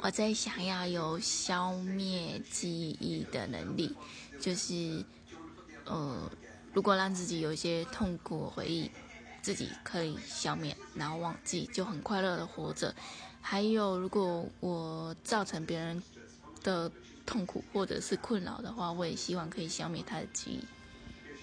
我在想要有消灭记忆的能力就是呃如果让自己有一些痛苦回忆自己可以消灭然后忘记就很快乐的活着。还有如果我造成别人的痛苦或者是困扰的话我也希望可以消灭他的记忆。